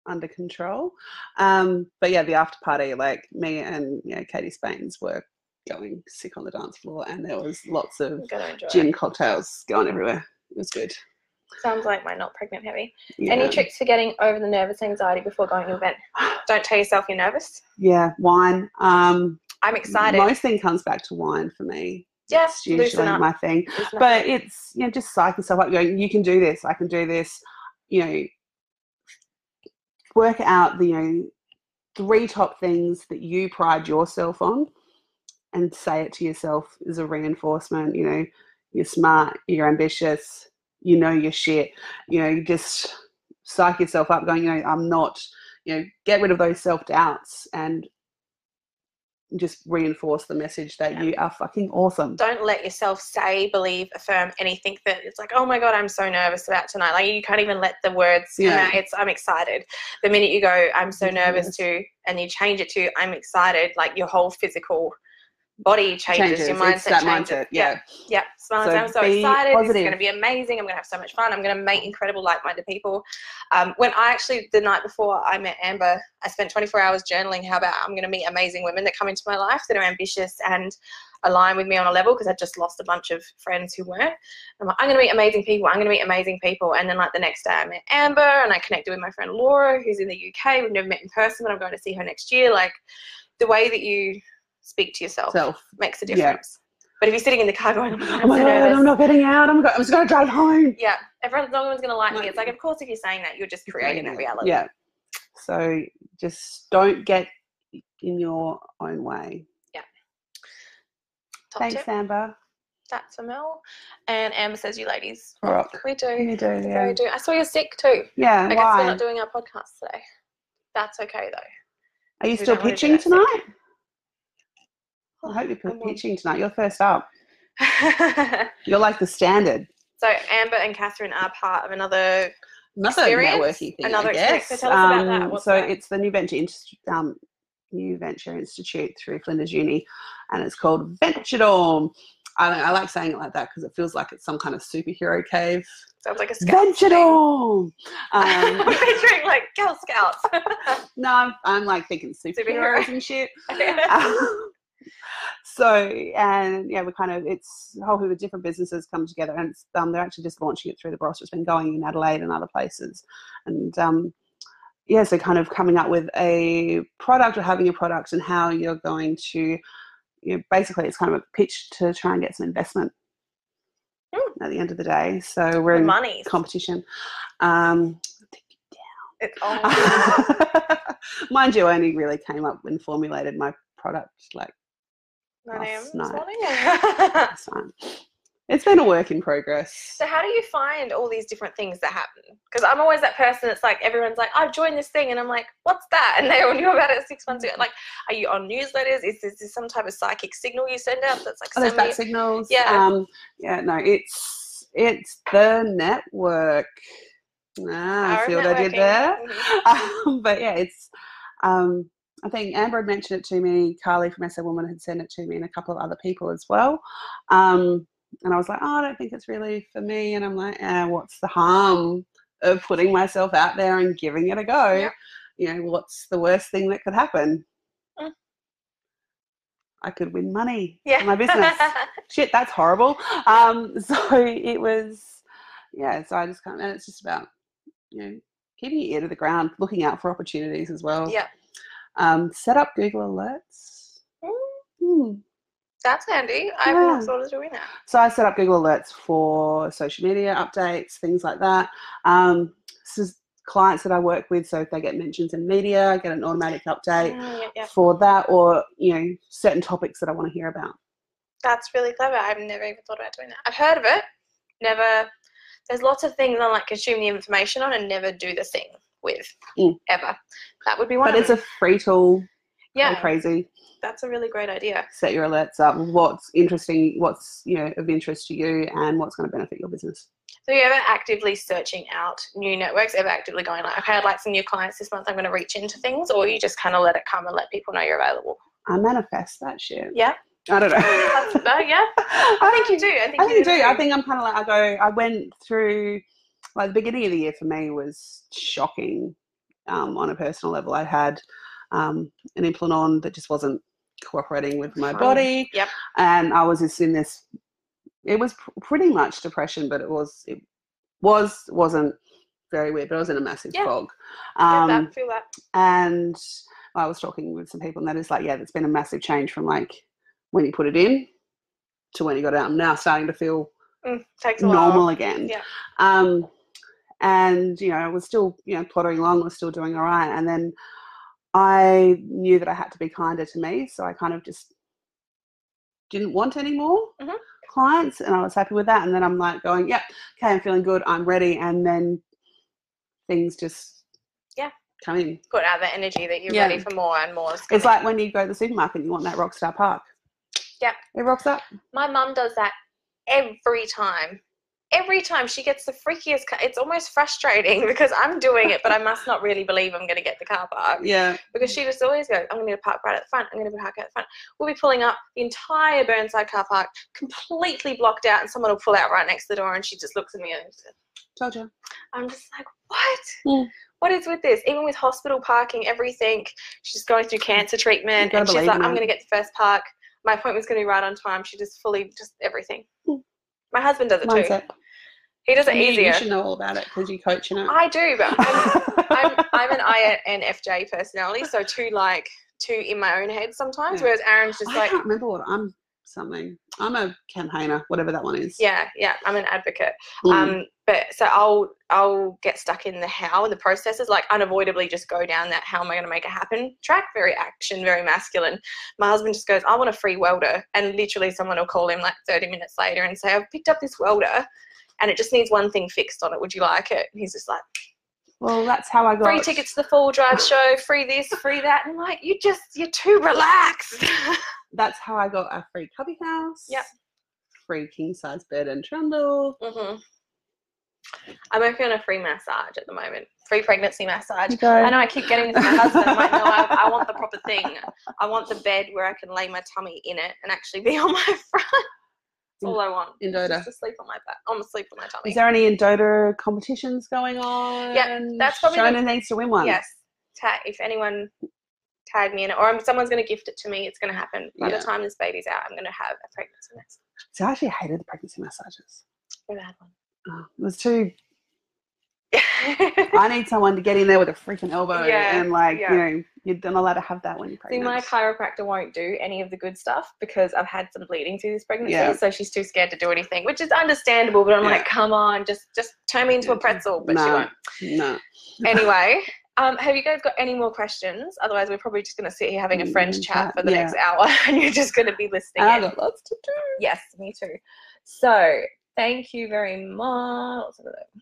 under control. Um, but yeah, the after party, like me and you know, Katie Spains were going sick on the dance floor, and there was lots of I'm gonna enjoy gin cocktails going everywhere. It was good. Sounds like my not pregnant heavy. Yeah. Any tricks for getting over the nervous anxiety before going to an event? Don't tell yourself you're nervous. Yeah, wine. Um, I'm excited. Most thing comes back to wine for me. yeah, It's usually my thing. Loosen up. But it's you know just psych yourself up. Going, you can do this. I can do this. You know, work out the you know three top things that you pride yourself on, and say it to yourself as a reinforcement. You know, you're smart. You're ambitious. You know your shit. You know, you just psych yourself up. Going, you know, I'm not. You know, get rid of those self doubts and just reinforce the message that Yeah. you are fucking awesome. don't let yourself say, believe, affirm anything that it's like, oh my god, I'm so nervous about tonight. Like you can't even let the words come Yeah. out. It's I'm excited. The minute you go, I'm so nervous too, and you change it to I'm excited, like your whole physical body changes, your mindset It's that changes. mindset. Yeah. Yeah, and So I'm so excited. This is going to be amazing. I'm going to have so much fun. I'm going to meet incredible, like-minded people. Um, when I actually, the night before I met Amber, I spent 24 hours journaling. How about I'm going to meet amazing women that come into my life that are ambitious and align with me on a level because I just lost a bunch of friends who weren't. I'm like, I'm going to meet amazing people. I'm going to meet amazing people. And then like the next day I met Amber and I connected with my friend Laura, who's in the UK. We've never met in person, but I'm going to see her next year. Like the way that you speak to yourself Self. makes a difference. Yeah. But if you're sitting in the car going, oh my Oh so god. I'm not getting out. I'm, go- I'm just going to drive home. Yeah, everyone's no one's gonna like me. It's like, of course, if you're saying that, you're just creating that reality. Yeah. So just don't get in your own way. Top Thanks, tip. Amber. That's for Mel. And Amber says, "You ladies Rock. We do. You do, yeah. We do. I saw you're sick too. Yeah, I guess why? we're not doing our podcast today. That's okay though. Are you we still don't wanna do pitching that sick. I hope you're pitching tonight. You're first up. You're like the standard. so Amber and Catherine are part of another. Another Experience? networking thing, Another I experience. guess. So tell us about that. Um, What's so that? it's the New Venture Inst- um, New Venture Institute through Flinders Uni, and it's called Venture Dorm. I, I like saying it like that because it feels like it's some kind of superhero cave. Sounds like a scout. Venture thing. Dorm. I'm Um, picturing like Girl Scouts. no, I'm, I'm like thinking Superhero. superheroes and shit. Um, so and yeah, we kind of it's a whole heap of different businesses come together, and it's, um, they're actually just launching it through the Barossa. It's been going in Adelaide and other places, and um, yeah, so kind of coming up with a product or having a product and how you're going to, you know, basically it's kind of a pitch to try and get some investment Hmm. at the end of the day. So we're The in money. competition. Um, It's, Mind you, I only really came up and formulated my product like 9 a.m. last this night. morning. last. It's been a work in progress. So how do you find all these different things that happen? Because I'm always that person It's like everyone's like, I've joined this thing, and I'm like, what's that? And they all knew about it six months ago. Like, are you on newsletters? Is this, is some type of psychic signal you send out that's like Oh, there's send me- back signals. Yeah. Um, yeah. No, it's it's the network. Ah, Power see what I did there? Mhm. um, but yeah, it's. Um, I think Amber had mentioned it to me. Carly from SA Woman had sent it to me, and a couple of other people as well. Um, and I was like, oh, I don't think it's really for me. And I'm like, eh, what's the harm of putting myself out there and giving it a go? Yeah. You know, what's the worst thing that could happen? Mm. I could win money Yeah. my business. Shit, that's horrible. Um, so it was, yeah. So I just kind of, and it's just about, you know, keeping your ear to the ground, looking out for opportunities as well. yeah. Um, set up Google Alerts. Mm. That's handy. I've Yeah. not thought of doing that. So I set up Google Alerts for social media updates, things like that. Um, this is clients that I work with. So if they get mentions in media, I get an automatic update Mm, yeah, yeah. for that, or you know, certain topics that I want to hear about. That's really clever. I've never even thought about doing that. I've heard of it. Never. There's lots of things I like consume the information on and never do the thing with Mm. ever. That would be one. But it's a free tool. Yeah. crazy. That's a really great idea. Set your alerts up. What's interesting? What's you know of interest to you, and what's going to benefit your business. So you ever actively searching out new networks? Ever actively going like, okay, I'd like some new clients this month. I'm going to reach into things, or you just kind of let it come and let people know you're available. I manifest that shit. Yeah. I don't know. No, yeah. I think you do. I think I you think do. I think I'm kind of like I go. I went through like the beginning of the year for me was shocking um, on a personal level. I had um, an implant on that just wasn't cooperating with my body. Yep. And I was just in this. It was pr- pretty much depression, but it was it was wasn't very weird. But I was in a massive Yeah. fog. Um, that, feel that. and I was talking with some people, and that is like, yeah, there's been a massive change from like when you put it in to when you got it out. I'm now starting to feel Mm, takes a while. normal again. Yeah. Um, and you know, I was still you know plottering along, was still doing all right, and then I knew that I had to be kinder to me, so I kind of just didn't want any more Mhm. clients, and I was happy with that. And then I'm like going, yep, okay, I'm feeling good, I'm ready, and then things just Yeah. come in. Put out the energy that you're Yeah. ready for more and more. It's like when you go to the supermarket, you want that Rockstar Park. Yeah. It rocks up. My mum does that every time. Every time she gets the freakiest. Car- it's almost frustrating because I'm doing it, but I must not really believe I'm going to get the car park Yeah. because she just always goes, "I'm going to park right at the front. I'm going to park at the front." We'll be pulling up the entire Burnside car park, completely blocked out, and someone will pull out right next to the door, and she just looks at me and Told you. I'm just like, what? Mm. What is with this? Even with hospital parking, everything. She's going through cancer treatment, and she's like, I'm going to get the first park. My appointment's going to be right on time. She just fully, just everything. Mm. My husband does it too. Mindset. He does it You- easier. You should know all about it because you coach in it. I do, but I'm, I'm, I'm an INFJ personality, so too like too in my own head sometimes. Yeah. Whereas Aaron's just I like, can't remember what I'm something. I'm a campaigner, whatever that one is. yeah, yeah, I'm an advocate. Mm. Um, but so I'll I'll get stuck in the how and the processes, like unavoidably just go down that how am I going to make it happen track. Very action, very masculine. My husband just goes, I want a free welder, and literally someone will call him like 30 minutes later and say, I've picked up this welder, and it just needs one thing fixed on it. Would you like it? And he's just like, well, that's how I got free tickets to the Full Drive show, free this, free that. And like, you just you're too relaxed. That's how I got a free cubby house. Yep. Free king size bed and trundle. Mm-hmm. I'm working on a free massage at the moment, free pregnancy massage. You go. I know I keep getting to my husband. I'm like, no, I, I want the proper thing. I want the bed where I can lay my tummy in it and actually be on my front. That's all I want. In Just to sleep on my back. I'm asleep on my tummy. Is there any in Dota competitions going on? Yeah, that's probably the- Shona needs to win one. Yes. Ta- if anyone tag me in it, or someone's going to gift it to me, it's going to happen. By Yeah. the time this baby's out, I'm going to have a pregnancy massage. So I actually hated the pregnancy massages. Never had one. Oh, it was too. I need someone to get in there with a freaking elbow Yeah, and like yeah. you know you're not allowed to have that when you're See, pregnant. my chiropractor won't do any of the good stuff because I've had some bleeding through this pregnancy, Yeah. so she's too scared to do anything, which is understandable. But I'm like, come on, just just turn me into a pretzel, but she won't. no. Anyway, um, have you guys got any more questions? Otherwise, we're probably just going to sit here having a friend Mm, chat chat, for the yeah. next hour, and you're just going to be listening. I've got lots to do. Yes, me too. So, thank you very much. What's over there? Oh,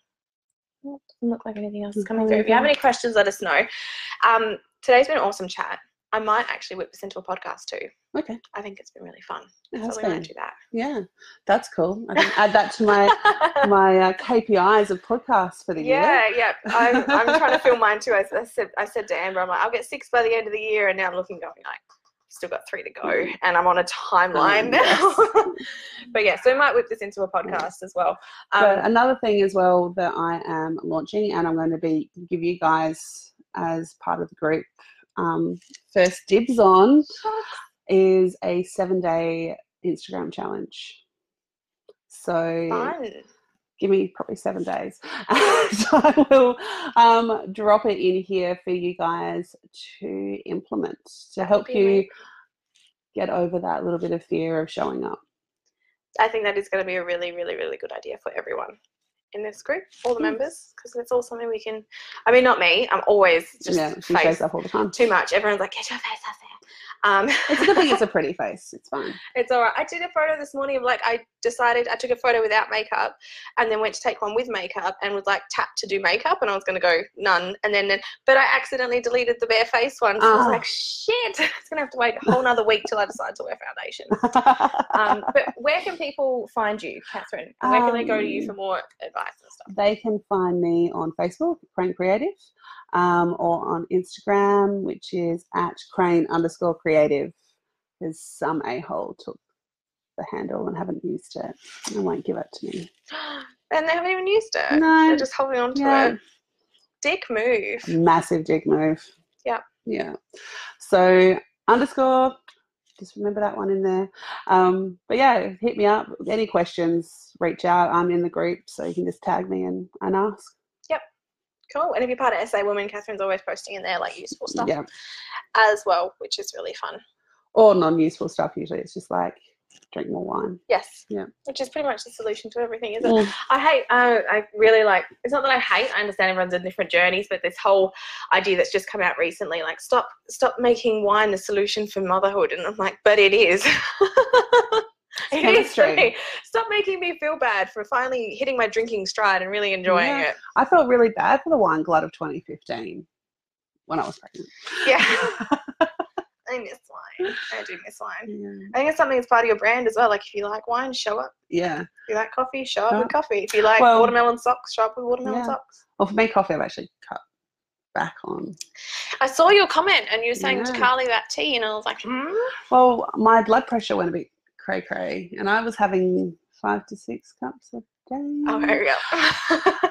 Doesn't look like anything else is coming through. If you have any questions, let us know. Um, today's been an awesome chat. I might actually whip this into a podcast too. Okay, I think it's been really fun. it So has we been. do that. Yeah, that's cool. I can add that to my my uh, KPIs of podcasts for the year. yeah, yeah. I'm, I'm trying to fill mine too. I, I said I said to Amber, I'm like, I'll get six by the end of the year, and now I'm looking, going like, still got three to go, and I'm on a timeline now. yes. but yeah, so we might whip this into a podcast as well. but Um, another thing as well that I am launching, and I'm going to be give you guys as part of the group um, first dibs on, is a seven day Instagram challenge. So fun. Give me probably seven days. so I will um, drop it in here for you guys to implement to help you get over that little bit of fear of showing up. I think that is going to be a really, really, really good idea for everyone. in this group, all the Mm. members, because it's all something we can. I mean, not me. I'm always just yeah, face up all the time. too much. Everyone's like, get your face up there. Um, It's a good thing it's a pretty face. It's fine. It's all right. I did a photo this morning of like I decided I took a photo without makeup and then went to take one with makeup and was like tap to do makeup and I was gonna go none and then but I accidentally deleted the bare face one. So I was Oh. like, shit, it's gonna have to wait a whole nother week till I decide to wear foundation. Um, but where can people find you, Catherine? Where can they go to you Um, for more advice and stuff? they can find me on Facebook, Crane Creative, um, or on Instagram, which is at Crane underscore creative. Because some a hole took the handle and haven't used it. They won't give it to me. And they haven't even used it. No. They're just holding on to Yeah. it. Dick move. Massive dick move. Yeah. Yeah. So underscore, just remember that one in there. Um, but yeah, hit me up. Any questions, reach out. I'm in the group, so you can just tag me and, and ask. Cool. And if you're part of SA Women, Catherine's always posting in there like useful stuff Yeah. as well, which is really fun. Or non useful stuff usually. It's just like drink more wine. Yes. Yeah. Which is pretty much the solution to everything, isn't it? Mm. I hate, uh, I really like, it's not that I hate, I understand everyone's in different journeys, but this whole idea that's just come out recently, like stop, stop making wine the solution for motherhood. And I'm like, but it is. It is for chemistry. me. Stop making me feel bad for finally hitting my drinking stride and really enjoying Yeah. it. I felt really bad for the wine glut of 2015 when I was pregnant. Yeah. I miss wine. I do miss wine. Yeah. I think it's something that's part of your brand as well. Like if you like wine, show up. yeah. If you like coffee, show up Yeah. with coffee. If you like Well- watermelon socks, show up with watermelon Yeah. socks. Well, for me, coffee I've actually cut back on. I saw your comment and you were saying to Carly that tea, and I was like, hmm. Well, my blood pressure went a bit cray cray, and I was having five to six cups a day. Oh, we go.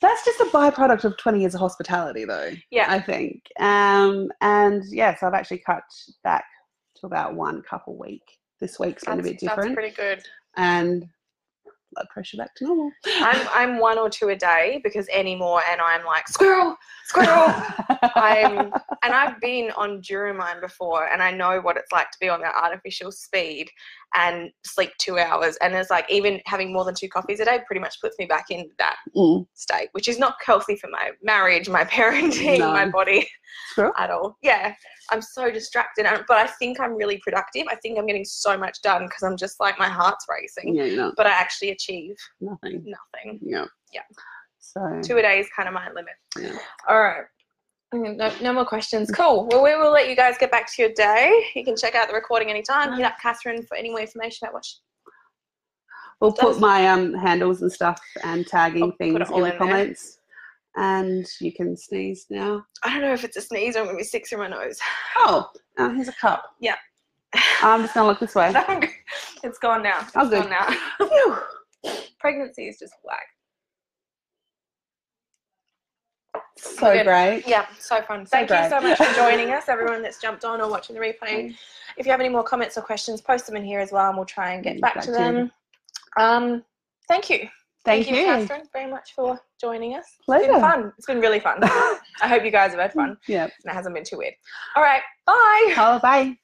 That's just a byproduct of 20 years of hospitality, though. Yeah. I think. Um, and yes, I've actually cut back to about one cup a week. This week's been a that's, bit that's different, pretty good. and blood pressure back to normal. I'm I'm one or two a day because any more, and I'm like squirrel, squirrel. I'm and I've been on Duromine before, and I know what it's like to be on that artificial speed and sleep two hours. And it's like even having more than two coffees a day pretty much puts me back in that Mm, state, which is not healthy for my marriage, my parenting, my body squirrel. at all. Yeah, I'm so distracted, but I think I'm really productive. I think I'm getting so much done because I'm just like my heart's racing, Yeah, you know, but I actually achieve nothing. nothing. Yeah. Yeah. So Two a day is kind of my limit. Yeah. All right. Mm, No, no more questions. Cool. Well, we will let you guys get back to your day. You can check out the recording anytime. Hit up Catherine for any more information about what she we'll put my um handles and stuff and tagging I'll things it in the comments. there. And you can sneeze now. I don't know if it's a sneeze or I'm going to be sick through my nose. Oh, uh, here's a cup. Yeah. I'm just gonna look this way. it's gone now. It's Oh, good. gone now. Pregnancy is just whack. So Good. great. Yeah, so fun. Thank you so much for joining us, everyone that's jumped on or watching the replay. If you have any more comments or questions, post them in here as well, and we'll try and get Mm, back back to to them. Um, thank you. Thank, you. Catherine, very much for joining us. It's Pleasure. been fun. It's been really fun. I hope you guys have had fun Yeah. and it hasn't been too weird. All right, bye. Oh, bye.